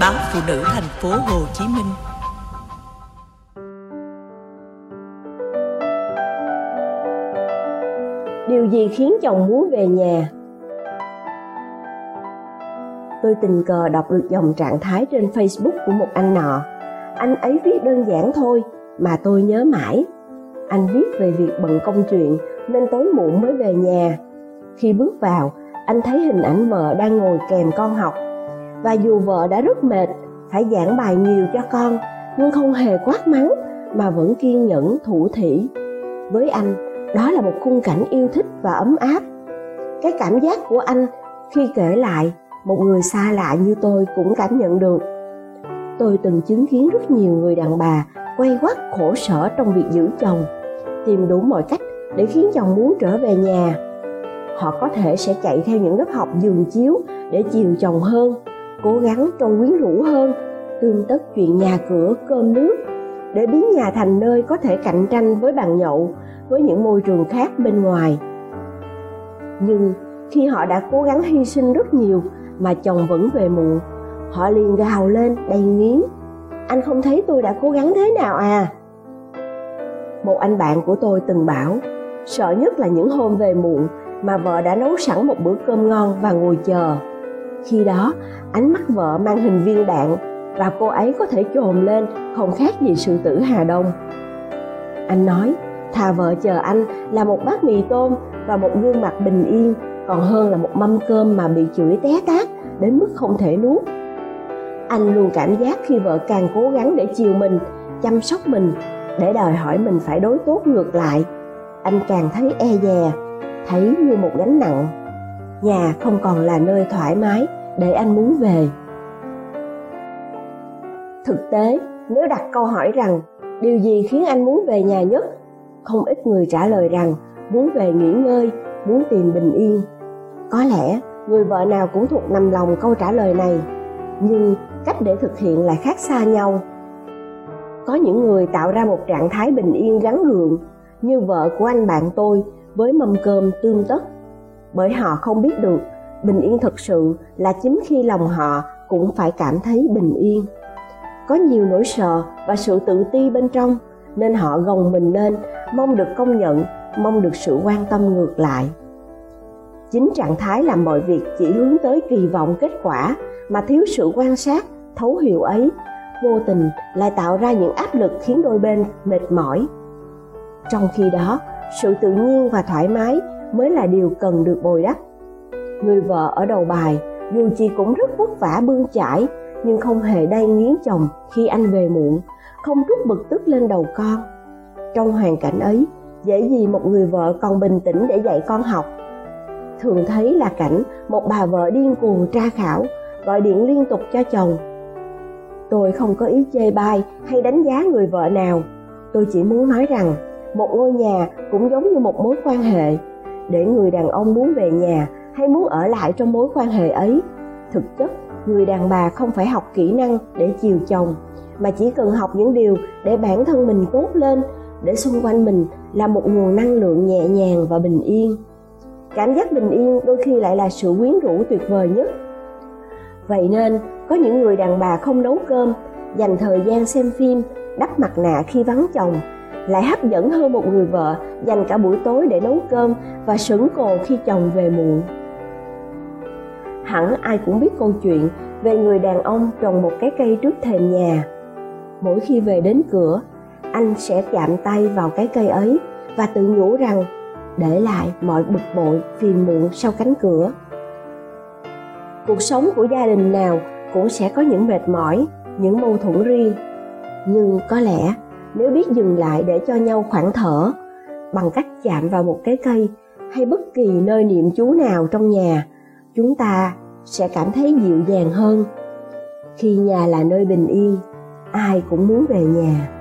báo phụ nữ thành phố Hồ Chí Minh. Điều gì khiến chồng muốn về nhà? Tôi tình cờ đọc được dòng trạng thái trên Facebook của một anh nọ. Anh ấy viết đơn giản thôi mà tôi nhớ mãi. Anh viết về việc bận công chuyện nên tối muộn mới về nhà. Khi bước vào, anh thấy hình ảnh vợ đang ngồi kèm con học và dù vợ đã rất mệt, phải giảng bài nhiều cho con, nhưng không hề quát mắng mà vẫn kiên nhẫn, thủ thỉ. Với anh, đó là một khung cảnh yêu thích và ấm áp. Cái cảm giác của anh khi kể lại, một người xa lạ như tôi cũng cảm nhận được. Tôi từng chứng kiến rất nhiều người đàn bà quay quắt khổ sở trong việc giữ chồng, tìm đủ mọi cách để khiến chồng muốn trở về nhà. Họ có thể sẽ chạy theo những lớp học giường chiếu để chiều chồng hơn cố gắng trong quyến rũ hơn tương tất chuyện nhà cửa, cơm nước, để biến nhà thành nơi có thể cạnh tranh với bàn nhậu, với những môi trường khác bên ngoài. Nhưng khi họ đã cố gắng hy sinh rất nhiều mà chồng vẫn về muộn, họ liền gào lên, đầy nghiến. Anh không thấy tôi đã cố gắng thế nào à? Một anh bạn của tôi từng bảo, sợ nhất là những hôm về muộn mà vợ đã nấu sẵn một bữa cơm ngon và ngồi chờ khi đó ánh mắt vợ mang hình viên đạn và cô ấy có thể trồn lên không khác gì sự tử Hà Đông. Anh nói, thà vợ chờ anh là một bát mì tôm và một gương mặt bình yên còn hơn là một mâm cơm mà bị chửi té tát đến mức không thể nuốt. Anh luôn cảm giác khi vợ càng cố gắng để chiều mình, chăm sóc mình, để đòi hỏi mình phải đối tốt ngược lại. Anh càng thấy e dè, thấy như một gánh nặng. Nhà không còn là nơi thoải mái để anh muốn về. Thực tế, nếu đặt câu hỏi rằng, điều gì khiến anh muốn về nhà nhất? Không ít người trả lời rằng, muốn về nghỉ ngơi, muốn tìm bình yên. Có lẽ, người vợ nào cũng thuộc nằm lòng câu trả lời này, nhưng cách để thực hiện lại khác xa nhau. Có những người tạo ra một trạng thái bình yên gắn gượng như vợ của anh bạn tôi với mâm cơm tương tất bởi họ không biết được, bình yên thực sự là chính khi lòng họ cũng phải cảm thấy bình yên. Có nhiều nỗi sợ và sự tự ti bên trong, nên họ gồng mình lên, mong được công nhận, mong được sự quan tâm ngược lại. Chính trạng thái làm mọi việc chỉ hướng tới kỳ vọng kết quả mà thiếu sự quan sát, thấu hiểu ấy, vô tình lại tạo ra những áp lực khiến đôi bên mệt mỏi. Trong khi đó, sự tự nhiên và thoải mái mới là điều cần được bồi đắp. Người vợ ở đầu bài, dù chị cũng rất vất vả bươn chải, nhưng không hề đay nghiến chồng khi anh về muộn, không trút bực tức lên đầu con. Trong hoàn cảnh ấy, dễ gì một người vợ còn bình tĩnh để dạy con học. Thường thấy là cảnh một bà vợ điên cuồng tra khảo, gọi điện liên tục cho chồng. Tôi không có ý chê bai hay đánh giá người vợ nào. Tôi chỉ muốn nói rằng, một ngôi nhà cũng giống như một mối quan hệ để người đàn ông muốn về nhà hay muốn ở lại trong mối quan hệ ấy. Thực chất, người đàn bà không phải học kỹ năng để chiều chồng, mà chỉ cần học những điều để bản thân mình tốt lên, để xung quanh mình là một nguồn năng lượng nhẹ nhàng và bình yên. Cảm giác bình yên đôi khi lại là sự quyến rũ tuyệt vời nhất. Vậy nên, có những người đàn bà không nấu cơm, dành thời gian xem phim, đắp mặt nạ khi vắng chồng lại hấp dẫn hơn một người vợ dành cả buổi tối để nấu cơm và sững cồ khi chồng về muộn. Hẳn ai cũng biết câu chuyện về người đàn ông trồng một cái cây trước thềm nhà. Mỗi khi về đến cửa, anh sẽ chạm tay vào cái cây ấy và tự nhủ rằng, để lại mọi bực bội, phiền muộn sau cánh cửa. Cuộc sống của gia đình nào cũng sẽ có những mệt mỏi, những mâu thuẫn riêng. Nhưng có lẽ nếu biết dừng lại để cho nhau khoảng thở, bằng cách chạm vào một cái cây hay bất kỳ nơi niệm chú nào trong nhà, chúng ta sẽ cảm thấy dịu dàng hơn. Khi nhà là nơi bình yên, ai cũng muốn về nhà.